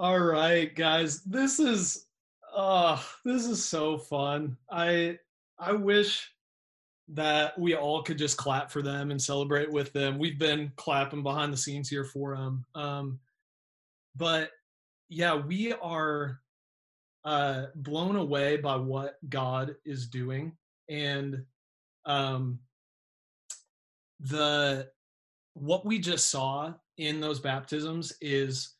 All right, guys. This is uh this is so fun. I I wish that we all could just clap for them and celebrate with them. We've been clapping behind the scenes here for them. Um but yeah, we are uh blown away by what God is doing and um the what we just saw in those baptisms is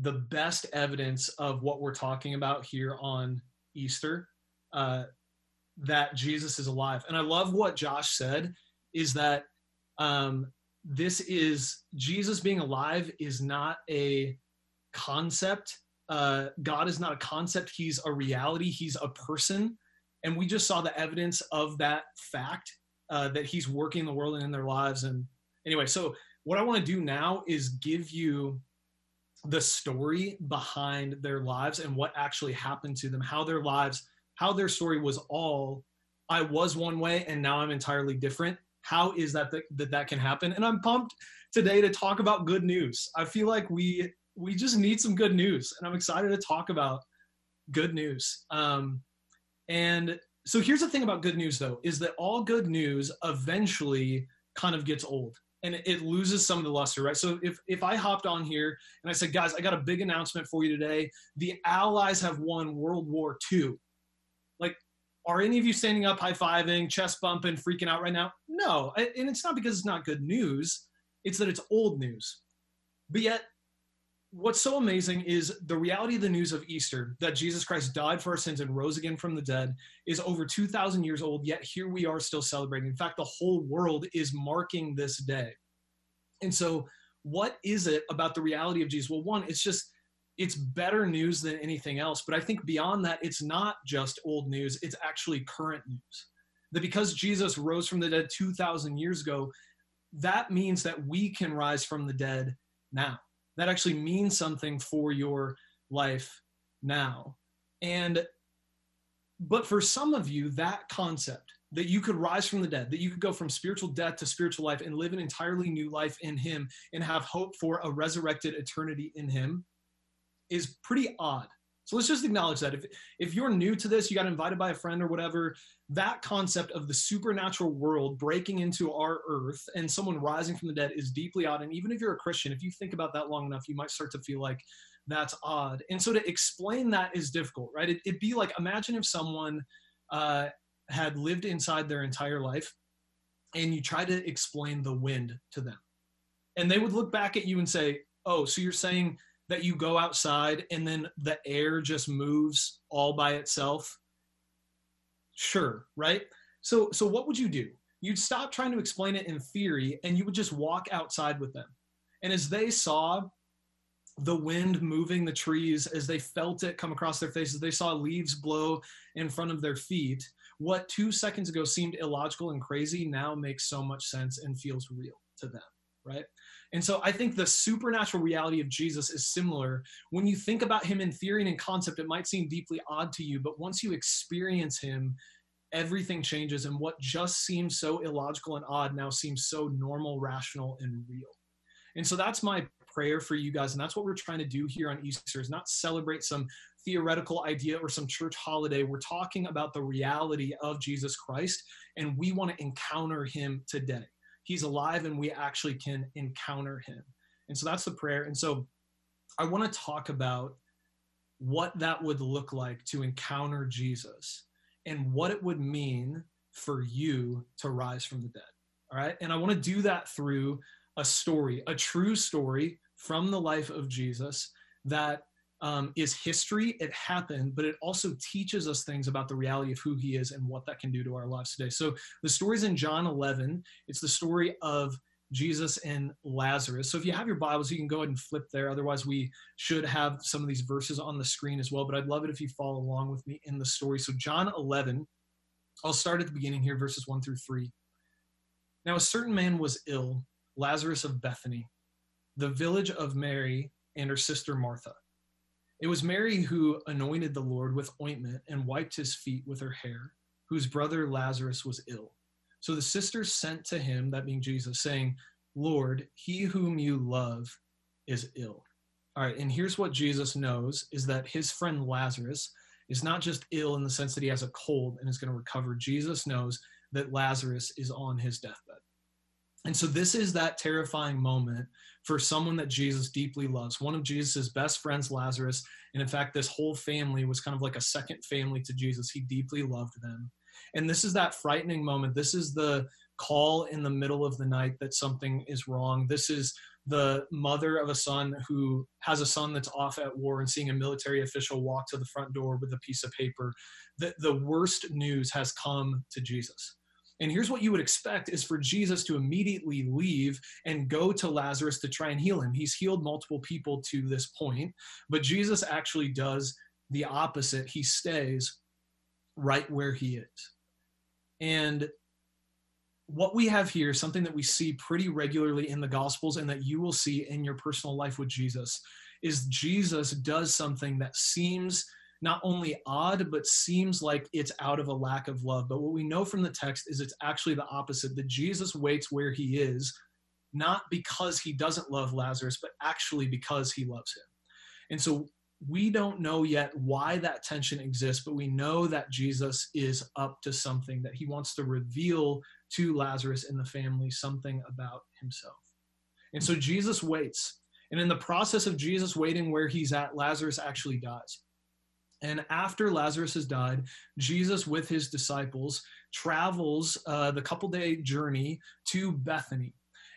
the best evidence of what we're talking about here on Easter, uh, that Jesus is alive. And I love what Josh said is that um, this is Jesus being alive is not a concept. Uh, God is not a concept. He's a reality. He's a person. And we just saw the evidence of that fact uh, that he's working the world and in their lives. And anyway, so what I want to do now is give you the story behind their lives and what actually happened to them, how their lives, how their story was all I was one way and now I'm entirely different. How is that that that, that can happen? And I'm pumped today to talk about good news. I feel like we we just need some good news, and I'm excited to talk about good news. Um, and so here's the thing about good news, though, is that all good news eventually kind of gets old and it loses some of the luster, right? So if if I hopped on here and I said, guys, I got a big announcement for you today. The Allies have won World War II. Like, are any of you standing up, high fiving, chest bumping, freaking out right now? No, and it's not because it's not good news. It's that it's old news. But yet, what's so amazing is the reality of the news of Easter that Jesus Christ died for our sins and rose again from the dead is over 2,000 years old, yet here we are still celebrating. In fact, the whole world is marking this day. And so, what is it about the reality of Jesus? Well, one, it's just, it's better news than anything else. But I think beyond that, it's not just old news, it's actually current news. That because Jesus rose from the dead 2,000 years ago, that means that we can rise from the dead now that actually means something for your life now. And but for some of you, that concept that you could rise from the dead, that you could go from spiritual death to spiritual life and live an entirely new life in Him and have hope for a resurrected eternity in Him is pretty odd. So let's just acknowledge that. If, if you're new to this, you got invited by a friend or whatever, that concept of the supernatural world breaking into our earth and someone rising from the dead is deeply odd. And even if you're a Christian, if you think about that long enough, you might start to feel like that's odd. And so to explain that is difficult, right? It, would be like imagine if someone uh, had lived inside their entire life and you try to explain the wind to them. And they would look back at you and say, Oh, so you're saying that you go outside and then the air just moves all by itself? Sure, right? So so what would you do? You'd stop trying to explain it in theory and you would just walk outside with them. And as they saw the wind moving the trees, as they felt it come across their faces, they saw leaves blow in front of their feet. What two seconds ago seemed illogical and crazy now makes so much sense and feels real to them, right? And so I think the supernatural reality of Jesus is similar. When you think about him in theory and in concept, it might seem deeply odd to you, but once you experience him, everything changes. And what just seems so illogical and odd now seems so normal, rational, and real. And so that's my prayer for you guys. And that's what we're trying to do here on Easter is not celebrate some theoretical idea or some church holiday. We're talking about the reality of Jesus Christ, and we want to encounter him today he's alive and we actually can encounter him. And so that's the prayer. And so I want to talk about what that would look like to encounter Jesus and what it would mean for you to rise from the dead. All right. And I want to do that through a story, a true story from the life of Jesus that um, is history. It happened, but it also teaches us things about the reality of who he is and what that can do to our lives today. So the story's in John 11. It's the story of Jesus and Lazarus. So if you have your Bibles, you can go ahead and flip there. Otherwise, we should have some of these verses on the screen as well. But I'd love it if you follow along with me in the story. So John 11, I'll start at the beginning here, verses 1 through 3. Now, a certain man was ill, Lazarus of Bethany, the village of Mary and her sister Martha. It was Mary who anointed the Lord with ointment and wiped his feet with her hair, whose brother Lazarus was ill. So the sisters sent to him, that being Jesus, saying, Lord, he whom you love is ill. All right, and here's what Jesus knows is that his friend Lazarus is not just ill in the sense that he has a cold and is going to recover. Jesus knows that Lazarus is on his deathbed. And so this is that terrifying moment for someone that Jesus deeply loves. One of Jesus's best friends, Lazarus, and in fact, this whole family was kind of like a second family to Jesus. He deeply loved them. And this is that frightening moment. This is the call in the middle of the night that something is wrong. This is the mother of a son who has a son that's off at war and seeing a military official walk to the front door with a piece of paper. The, the worst news has come to Jesus. And here's what you would expect is for Jesus to immediately leave and go to Lazarus to try and heal him. He's healed multiple people to this point, but Jesus actually does the opposite. He stays right where he is. And what we have here, something that we see pretty regularly in the Gospels and that you will see in your personal life with Jesus, is Jesus does something that seems not only odd, but seems like it's out of a lack of love. But what we know from the text is it's actually the opposite that Jesus waits where he is, not because he doesn't love Lazarus, but actually because he loves him. And so we don't know yet why that tension exists, but we know that Jesus is up to something, that he wants to reveal to Lazarus and the family something about himself. And so Jesus waits. And in the process of Jesus waiting where he's at, Lazarus actually dies. And after Lazarus has died, Jesus, with his disciples, travels uh, the couple day journey to Bethany.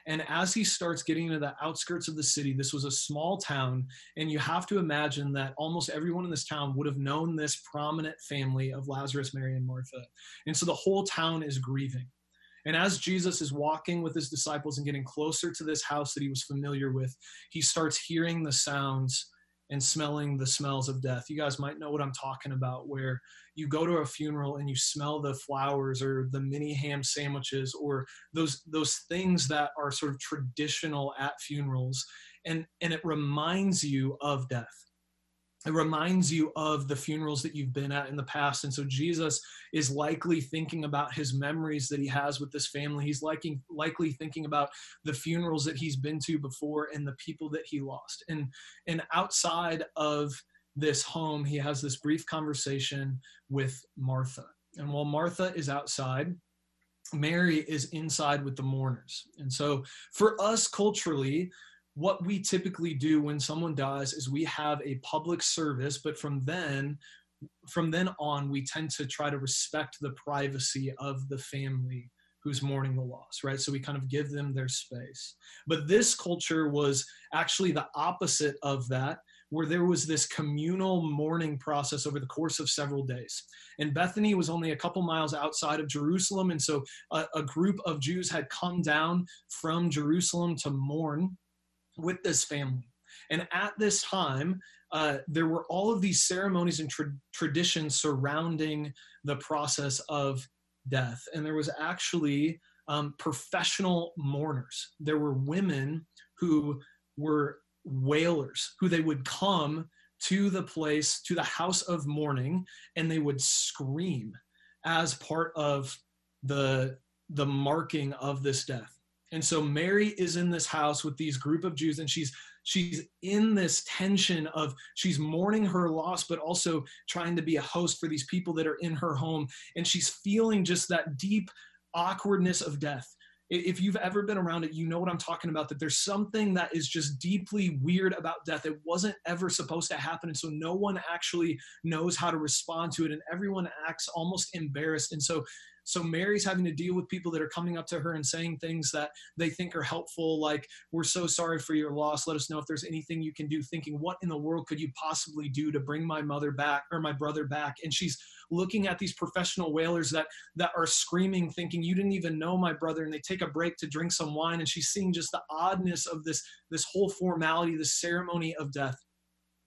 And as he starts getting into the outskirts of the city, this was a small town. And you have to imagine that almost everyone in this town would have known this prominent family of Lazarus, Mary, and Martha. And so the whole town is grieving. And as Jesus is walking with his disciples and getting closer to this house that he was familiar with, he starts hearing the sounds and smelling the smells of death. You guys might know what I'm talking about, where you go to a funeral and you smell the flowers or the mini ham sandwiches or those those things that are sort of traditional at funerals, and and it reminds you of death it reminds you of the funerals that you've been at in the past. And so Jesus is likely thinking about his memories that he has with this family. He's liking, likely thinking about the funerals that he's been to before and the people that he lost. And, and outside of this home, he has this brief conversation with Martha. And while Martha is outside, Mary is inside with the mourners. And so for us culturally, what we typically do when someone dies is we have a public service, but from then from then on we tend to try to respect the privacy of the family who's mourning the loss, right? So we kind of give them their space. But this culture was actually the opposite of that, where there was this communal mourning process over the course of several days. And Bethany was only a couple miles outside of Jerusalem. And so a, a group of Jews had come down from Jerusalem to mourn with this family. And at this time, uh, there were all of these ceremonies and tra- traditions surrounding the process of death. And there was actually um, professional mourners. There were women who were wailers, who they would come to the place, to the house of mourning, and they would scream as part of the the marking of this death and so Mary is in this house with these group of Jews and she's she's in this tension of she's mourning her loss but also trying to be a host for these people that are in her home and she's feeling just that deep awkwardness of death. If you've ever been around it, you know what I'm talking about that there's something that is just deeply weird about death. It wasn't ever supposed to happen and so no one actually knows how to respond to it and everyone acts almost embarrassed. And so so Mary's having to deal with people that are coming up to her and saying things that they think are helpful, like, We're so sorry for your loss. Let us know if there's anything you can do. Thinking, What in the world could you possibly do to bring my mother back or my brother back? And she's looking at these professional wailers that that are screaming thinking you didn't even know my brother and they take a break to drink some wine and she's seeing just the oddness of this this whole formality this ceremony of death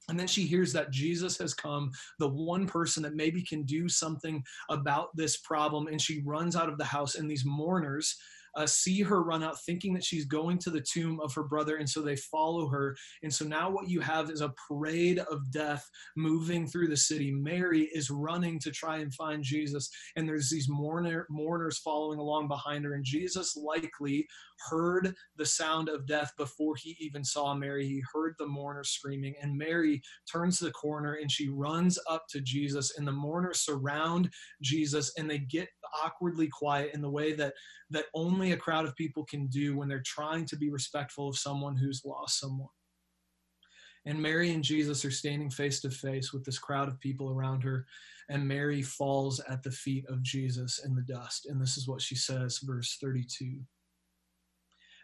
and then she hears that Jesus has come, the one person that maybe can do something about this problem. And she runs out of the house, and these mourners uh, see her run out thinking that she's going to the tomb of her brother. And so they follow her. And so now what you have is a parade of death moving through the city. Mary is running to try and find Jesus. And there's these mourner, mourners following along behind her. And Jesus likely heard the sound of death before he even saw Mary. He heard the mourners screaming. And Mary turns the corner and she runs up to Jesus. And the mourners surround Jesus and they get awkwardly quiet in the way that that only a crowd of people can do when they're trying to be respectful of someone who's lost someone. And Mary and Jesus are standing face to face with this crowd of people around her, and Mary falls at the feet of Jesus in the dust. And this is what she says, verse 32.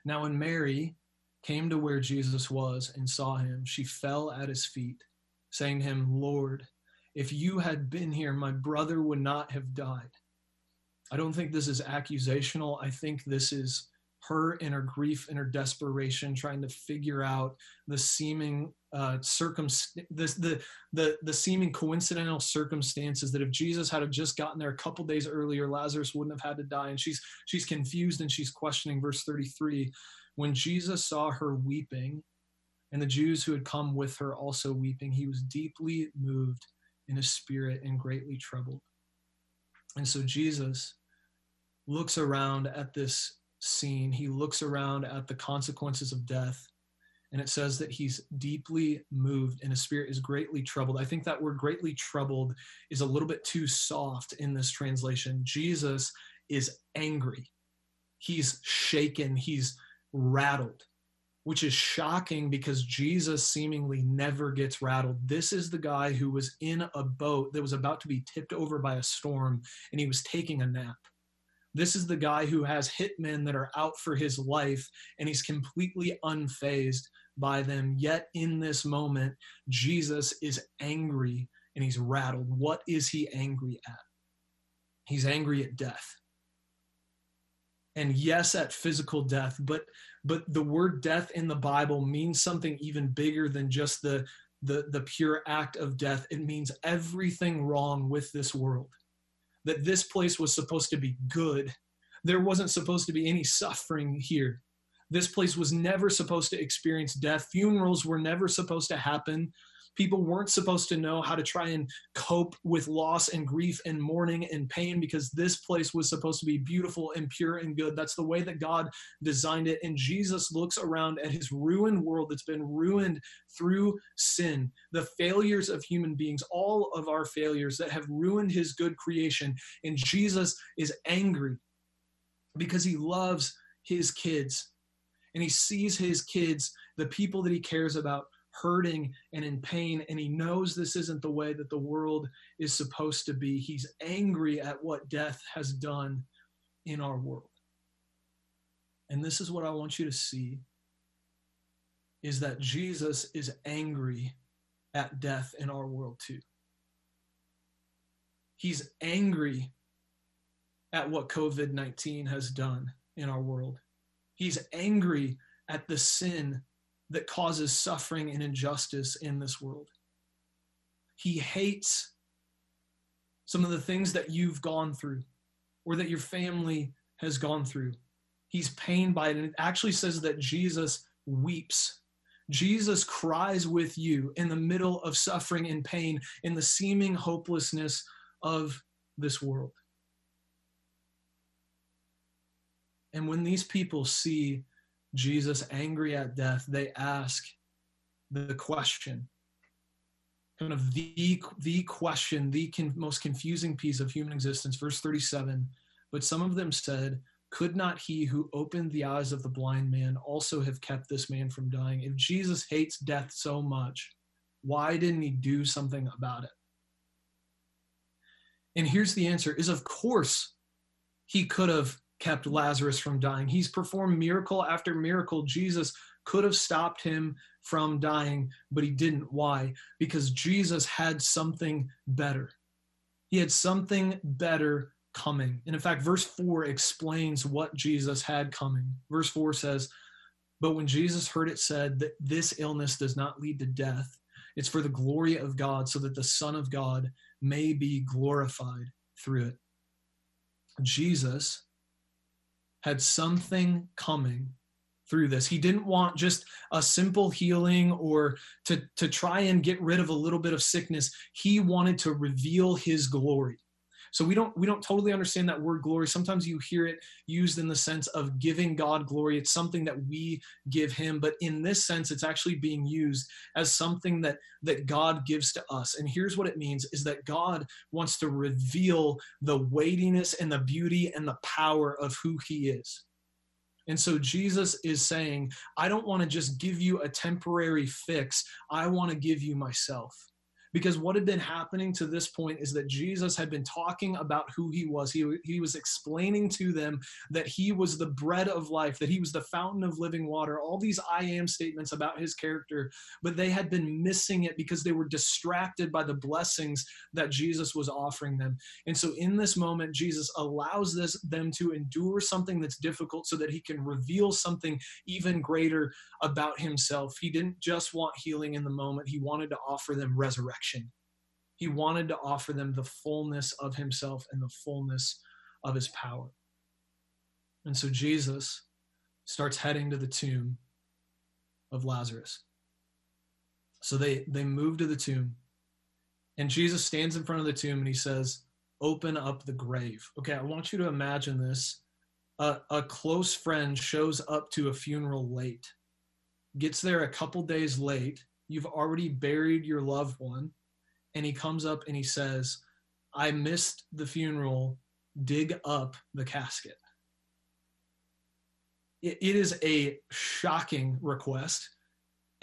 Now, when Mary came to where Jesus was and saw him, she fell at his feet, saying to him, Lord, if you had been here, my brother would not have died. I don't think this is accusational. I think this is her in her grief and her desperation trying to figure out the seeming uh, circum the, the the the seeming coincidental circumstances that if Jesus had have just gotten there a couple days earlier, Lazarus wouldn't have had to die. And she's she's confused and she's questioning. Verse 33, when Jesus saw her weeping, and the Jews who had come with her also weeping, he was deeply moved in his spirit and greatly troubled. And so Jesus looks around at this scene, he looks around at the consequences of death, and it says that he's deeply moved and his spirit is greatly troubled. I think that word greatly troubled is a little bit too soft in this translation. Jesus is angry, he's shaken, he's rattled. Which is shocking because Jesus seemingly never gets rattled. This is the guy who was in a boat that was about to be tipped over by a storm and he was taking a nap this is the guy who has hitmen that are out for his life and he's completely unfazed by them. Yet in this moment, Jesus is angry and he's rattled. What is he angry at? He's angry at death. And yes, at physical death, but but the word death in the Bible means something even bigger than just the the, the pure act of death. It means everything wrong with this world that this place was supposed to be good. There wasn't supposed to be any suffering here. This place was never supposed to experience death. Funerals were never supposed to happen people weren't supposed to know how to try and cope with loss and grief and mourning and pain because this place was supposed to be beautiful and pure and good. That's the way that God designed it. And Jesus looks around at his ruined world that's been ruined through sin, the failures of human beings, all of our failures that have ruined his good creation. And Jesus is angry because he loves his kids and he sees his kids, the people that he cares about, hurting and in pain, and he knows this isn't the way that the world is supposed to be. He's angry at what death has done in our world. And this is what I want you to see is that Jesus is angry at death in our world too. He's angry at what COVID 19 has done in our world. He's angry at the sin that causes suffering and injustice in this world. He hates some of the things that you've gone through or that your family has gone through. He's pained by it. And it actually says that Jesus weeps. Jesus cries with you in the middle of suffering and pain, in the seeming hopelessness of this world. And when these people see Jesus angry at death, they ask the question, kind of the, the question, the con- most confusing piece of human existence. Verse 37 But some of them said, Could not he who opened the eyes of the blind man also have kept this man from dying? If Jesus hates death so much, why didn't he do something about it? And here's the answer is of course he could have kept Lazarus from dying. He's performed miracle after miracle. Jesus could have stopped him from dying, but he didn't. Why? Because Jesus had something better. He had something better coming. And in fact, verse 4 explains what Jesus had coming. Verse 4 says, But when Jesus heard it said that this illness does not lead to death, it's for the glory of God, so that the Son of God may be glorified through it. Jesus had something coming through this. He didn't want just a simple healing or to, to try and get rid of a little bit of sickness. He wanted to reveal his glory. So we don't we don't totally understand that word glory. Sometimes you hear it used in the sense of giving God glory. It's something that we give him, but in this sense it's actually being used as something that that God gives to us. And here's what it means is that God wants to reveal the weightiness and the beauty and the power of who he is. And so Jesus is saying, I don't want to just give you a temporary fix. I want to give you myself because what had been happening to this point is that Jesus had been talking about who he was. He, he was explaining to them that he was the bread of life, that he was the fountain of living water, all these I am statements about his character, but they had been missing it because they were distracted by the blessings that Jesus was offering them. And so in this moment, Jesus allows this them to endure something that's difficult so that he can reveal something even greater about himself. He didn't just want healing in the moment, he wanted to offer them resurrection perfection. He wanted to offer them the fullness of himself and the fullness of his power. And so Jesus starts heading to the tomb of Lazarus. So they, they move to the tomb, and Jesus stands in front of the tomb and he says, Open up the grave. Okay, I want you to imagine this. A close friend shows up to a funeral late, gets there a couple days late, You've already buried your loved one. And he comes up and he says, I missed the funeral. Dig up the casket. it, it is a shocking request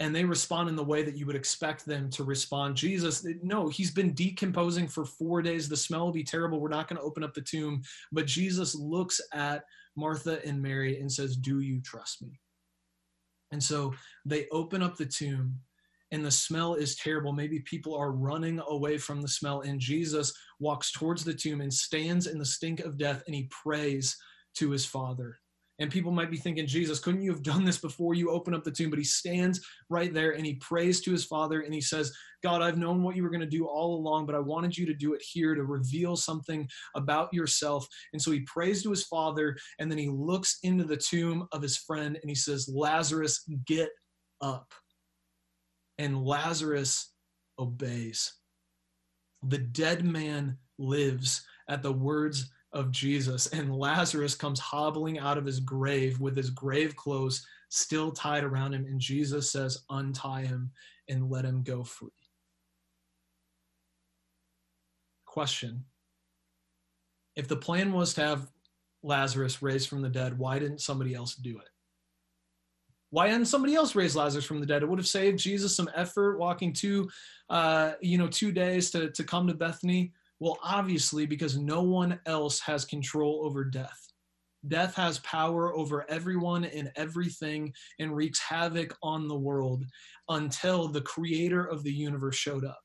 and they respond in the way that you would expect them to respond. Jesus, no, he's been decomposing for four days. The smell will be terrible. We're not going to open up the tomb. But Jesus looks at Martha and Mary and says, Do you trust me? And so they open up the tomb and the smell is terrible. Maybe people are running away from the smell, and Jesus walks towards the tomb and stands in the stink of death and he prays to his Father. And people might be thinking, Jesus, couldn't you have done this before you open up the tomb? But he stands right there and he prays to his Father and he says, God, I've known what you were going to do all along, but I wanted you to do it here to reveal something about yourself. And so he prays to his Father and then he looks into the tomb of his friend and he says, Lazarus, get up and Lazarus obeys. The dead man lives at the words of Jesus, and Lazarus comes hobbling out of his grave with his grave clothes still tied around him, and Jesus says, Untie him and let him go free. Question If the plan was to have Lazarus raised from the dead, why didn't somebody else do it? Why hadn't somebody else raised Lazarus from the dead? It would have saved Jesus some effort walking two, uh, you know, two days to, to come to Bethany. Well, obviously, because no one else has control over death. Death has power over everyone and everything and wreaks havoc on the world until the creator of the universe showed up.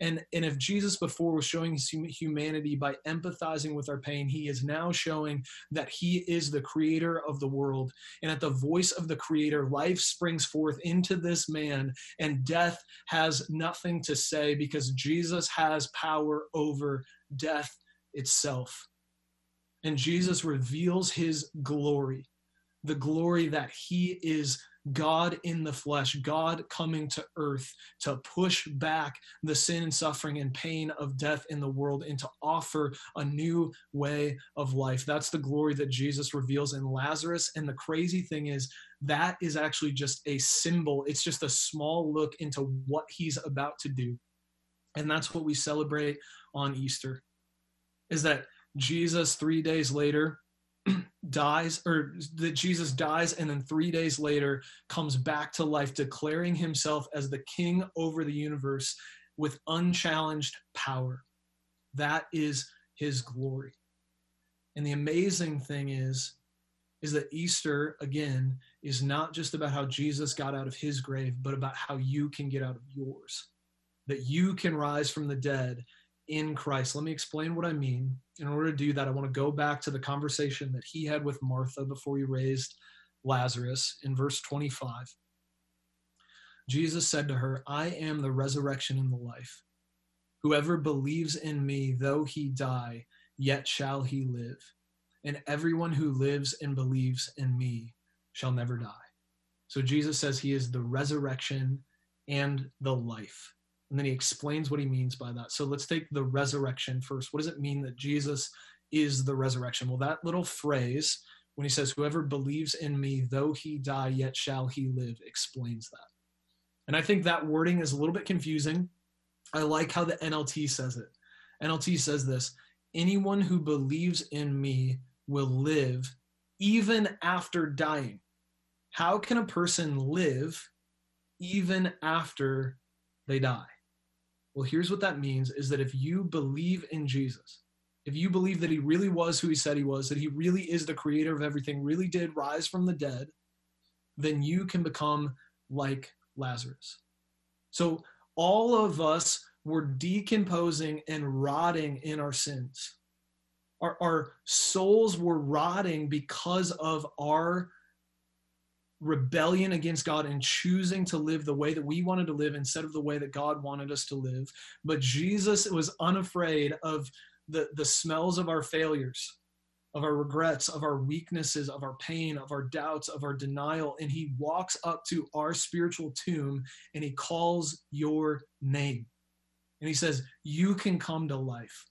And, and if Jesus before was showing his humanity by empathizing with our pain, he is now showing that he is the creator of the world. And at the voice of the creator, life springs forth into this man, and death has nothing to say because Jesus has power over death itself. And Jesus reveals his glory, the glory that he is God in the flesh, God coming to earth to push back the sin and suffering and pain of death in the world and to offer a new way of life. That's the glory that Jesus reveals in Lazarus. And the crazy thing is, that is actually just a symbol, it's just a small look into what he's about to do. And that's what we celebrate on Easter is that Jesus, three days later, dies or that Jesus dies and then 3 days later comes back to life declaring himself as the king over the universe with unchallenged power that is his glory and the amazing thing is is that Easter again is not just about how Jesus got out of his grave but about how you can get out of yours that you can rise from the dead in Christ. Let me explain what I mean. In order to do that, I want to go back to the conversation that he had with Martha before he raised Lazarus in verse 25. Jesus said to her, I am the resurrection and the life. Whoever believes in me, though he die, yet shall he live. and everyone who lives and believes in me shall never die. So Jesus says he is the resurrection and the life. And then he explains what he means by that. So let's take the resurrection first. What does it mean that Jesus is the resurrection? Well, that little phrase, when he says, Whoever believes in me, though he die, yet shall he live, explains that. And I think that wording is a little bit confusing. I like how the NLT says it. NLT says this anyone who believes in me will live even after dying. How can a person live even after they die? Well, here's what that means is that if you believe in Jesus, if you believe that he really was who he said he was, that he really is the creator of everything, really did rise from the dead, then you can become like Lazarus. So all of us were decomposing and rotting in our sins. Our, our souls were rotting because of our rebellion against God and choosing to live the way that we wanted to live instead of the way that God wanted us to live. But Jesus was unafraid of the, the smells of our failures, of our regrets, of our weaknesses, of our pain, of our doubts, of our denial. And he walks up to our spiritual tomb and he calls your name. And he says, You can come to life.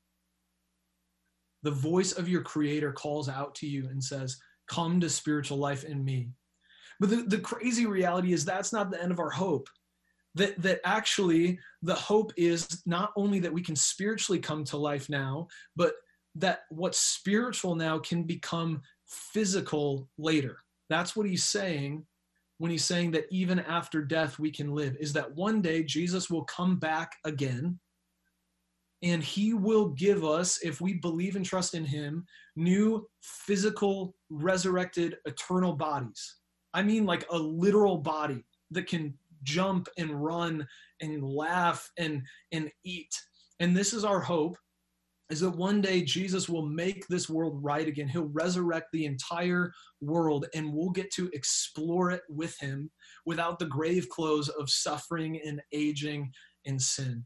The voice of your creator calls out to you and says, Come to spiritual life in me. But the, the crazy reality is that's not the end of our hope. That, that actually the hope is not only that we can spiritually come to life now, but that what's spiritual now can become physical later. That's what he's saying when he's saying that even after death we can live, is that one day Jesus will come back again and he will give us, if we believe and trust in him, new physical, resurrected, eternal bodies. I mean, like a literal body that can jump and run and laugh and, and eat. And this is our hope is that one day Jesus will make this world right again. He'll resurrect the entire world and we'll get to explore it with him without the grave clothes of suffering and aging and sin.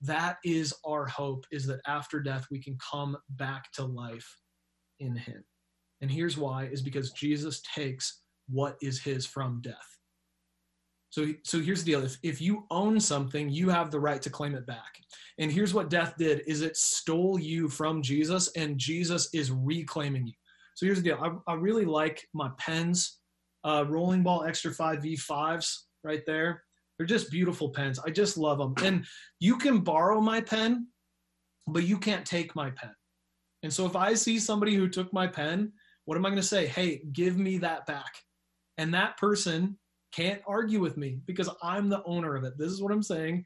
That is our hope is that after death we can come back to life in him. And here's why is because Jesus takes what is his from death. So, so here's the deal. If, if you own something, you have the right to claim it back. And here's what death did is it stole you from Jesus and Jesus is reclaiming you. So here's the deal. I, I really like my pens, uh, Rolling Ball Extra Fine V5s right there. They're just beautiful pens. I just love them. And you can borrow my pen, but you can't take my pen. And so if I see somebody who took my pen, what am I going to say? Hey, give me that back. And that person can't argue with me because I'm the owner of it. This is what I'm saying.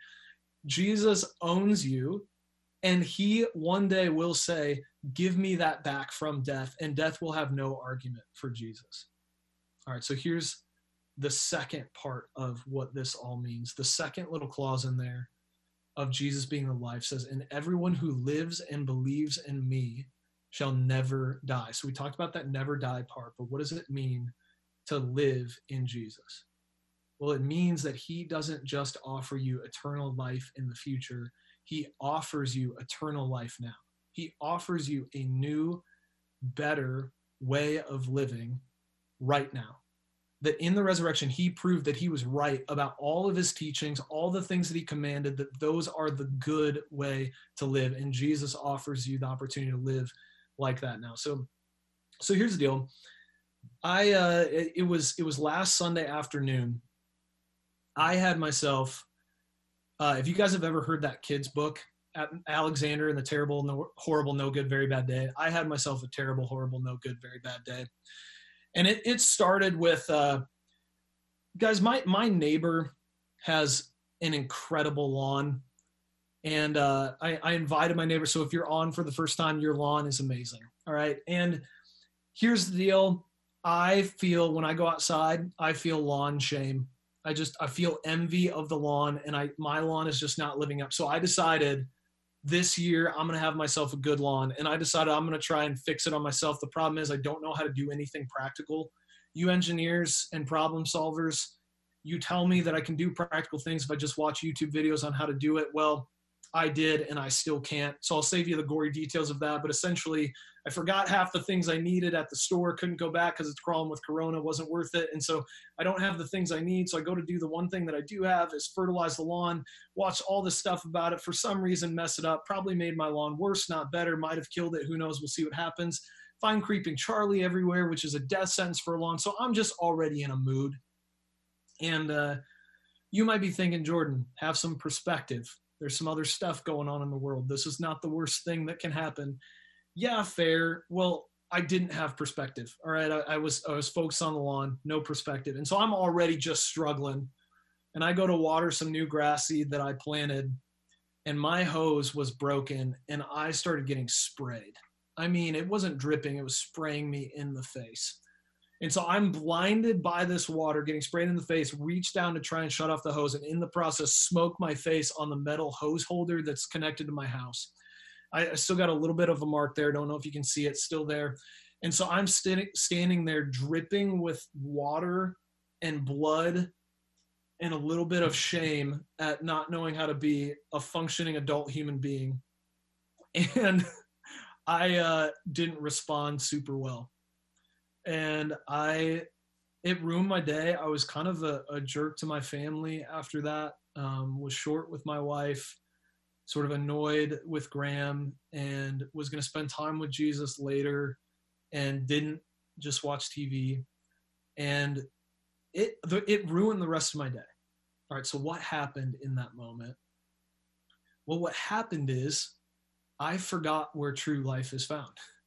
Jesus owns you, and he one day will say, Give me that back from death, and death will have no argument for Jesus. All right, so here's the second part of what this all means. The second little clause in there of Jesus being alive says, And everyone who lives and believes in me shall never die. So we talked about that never die part, but what does it mean to live in Jesus? Well, it means that he doesn't just offer you eternal life in the future, he offers you eternal life now. He offers you a new, better way of living right now. That in the resurrection, he proved that he was right about all of his teachings, all the things that he commanded, that those are the good way to live. And Jesus offers you the opportunity to live like that now. So, so here's the deal. I uh, it, it was it was last Sunday afternoon. I had myself. Uh, if you guys have ever heard that kids book, Alexander and the terrible, no, horrible, no good, very bad day. I had myself a terrible, horrible, no good, very bad day, and it it started with uh, guys. My my neighbor has an incredible lawn, and uh, I, I invited my neighbor. So if you're on for the first time, your lawn is amazing. All right, and here's the deal I feel when I go outside, I feel lawn shame. I just I feel envy of the lawn and I my lawn is just not living up. So I decided this year I'm going to have myself a good lawn and I decided I'm going to try and fix it on myself. The problem is I don't know how to do anything practical. You engineers and problem solvers, you tell me that I can do practical things if I just watch YouTube videos on how to do it. Well, I did and I still can't. So I'll save you the gory details of that. But essentially, I forgot half the things I needed at the store, couldn't go back because it's crawling with Corona, wasn't worth it. And so I don't have the things I need. So I go to do the one thing that I do have is fertilize the lawn, watch all this stuff about it. For some reason, mess it up. Probably made my lawn worse, not better. Might have killed it. Who knows? We'll see what happens. Find creeping Charlie everywhere, which is a death sentence for a lawn. So I'm just already in a mood. And uh, you might be thinking, Jordan, have some perspective there's some other stuff going on in the world. This is not the worst thing that can happen. Yeah, fair. Well, I didn't have perspective. All right, I, I was I was focused on the lawn, no perspective, and so I'm already just struggling. And I go to water some new grass seed that I planted, and my hose was broken, and I started getting sprayed. I mean, it wasn't dripping; it was spraying me in the face. And so I'm blinded by this water getting sprayed in the face, reach down to try and shut off the hose, and in the process, smoke my face on the metal hose holder that's connected to my house. I, still got a little bit of a mark there. Don't know if you can see it, still there. And so I'm st- standing there dripping with water and blood and a little bit of shame at not knowing how to be a functioning adult human being. And I uh, didn't respond super well and I it ruined my day. I was kind of a, a jerk to my family after that. Um, was short with my wife, sort of annoyed with Graham, and was going to spend time with Jesus later, and didn't just watch TV, and it it ruined the rest of my day. All right, so what happened in that moment? Well, what happened is I forgot where true life is found.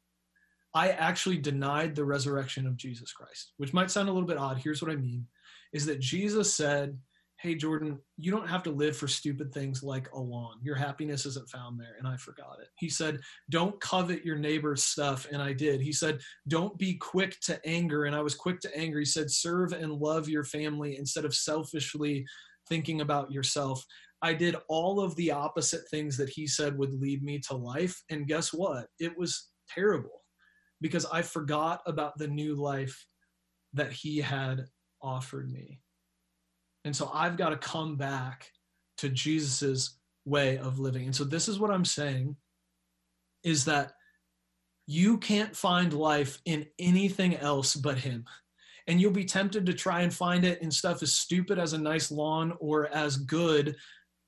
I actually denied the resurrection of Jesus Christ, which might sound a little bit odd. Here's what I mean is that Jesus said, Hey, Jordan, you don't have to live for stupid things like a lawn. Your happiness isn't found there. And I forgot it. He said, Don't covet your neighbor's stuff. And I did. He said, Don't be quick to anger. And I was quick to anger. He said, Serve and love your family instead of selfishly thinking about yourself. I did all of the opposite things that he said would lead me to life. And guess what? It was terrible because I forgot about the new life that he had offered me. And so I've got to come back to Jesus's way of living. And so this is what I'm saying is that you can't find life in anything else but him. And you'll be tempted to try and find it in stuff as stupid as a nice lawn or as good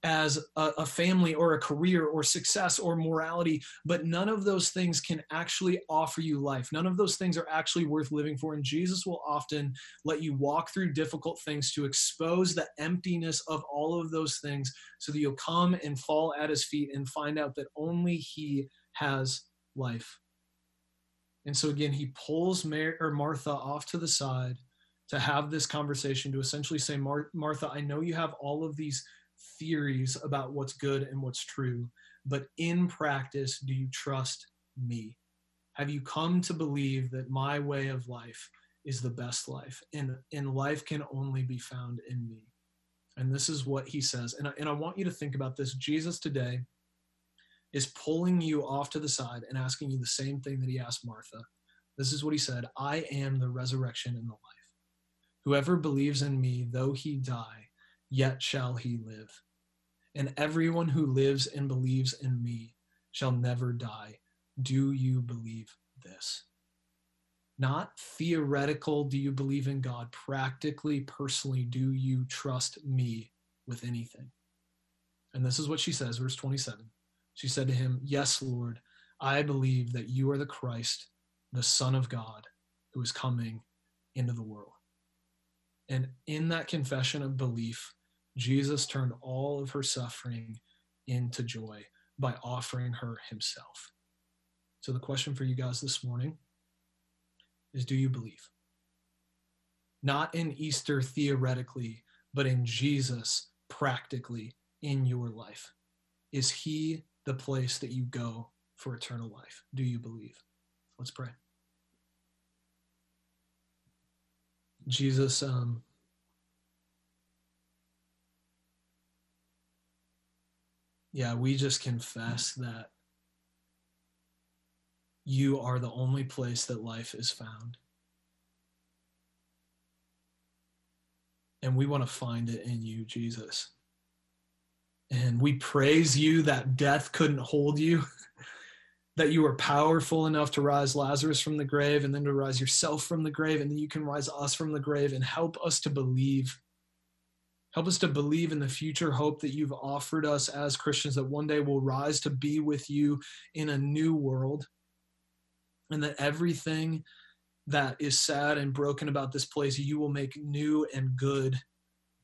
as a, a, family or a career or success or morality, but none of those things can actually offer you life. None of those things are actually worth living for. And Jesus will often let you walk through difficult things to expose the emptiness of all of those things so that you'll come and fall at his feet and find out that only he has life. And so again, he pulls Mar- or Martha off to the side to have this conversation to essentially say, Mar- Martha, I know you have all of these theories about what's good and what's true, but in practice, do you trust me? Have you come to believe that my way of life is the best life and, and life can only be found in me? And this is what he says. And I, and I want you to think about this. Jesus today is pulling you off to the side and asking you the same thing that he asked Martha. This is what he said I am the resurrection and the life. Whoever believes in me, though he die, yet shall he live. And everyone who lives and believes in me shall never die. Do you believe this? Not theoretical, do you believe in God? Practically, personally, do you trust me with anything? And this is what she says, verse 27. She said to him, Yes, Lord, I believe that you are the Christ, the Son of God, who is coming into the world. And in that confession of belief, Jesus turned all of her suffering into joy by offering her himself. So, the question for you guys this morning is Do you believe? Not in Easter theoretically, but in Jesus practically in your life. Is he the place that you go for eternal life? Do you believe? Let's pray. Jesus, um, yeah, we just confess that you are the only place that life is found. And we want to find it in you, Jesus. And we praise you that death couldn't hold you, that you are powerful enough to rise Lazarus from the grave and then to rise yourself from the grave, and then you can rise us from the grave and help us to believe. Help us to believe in the future hope that you've offered us as Christians, that one day we'll rise to be with you in a new world, and that everything that is sad and broken about this place, you will make new and good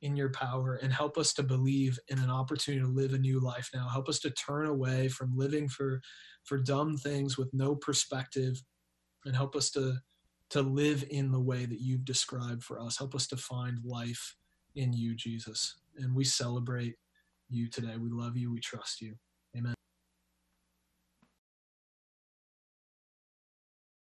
in your power and help us to believe in an opportunity to live a new life now. Help us to turn away from living for for dumb things with no perspective and help us to to live in the way that you've described for us. Help us to find life in you, Jesus. And we celebrate you today. We love you. We trust you. Amen.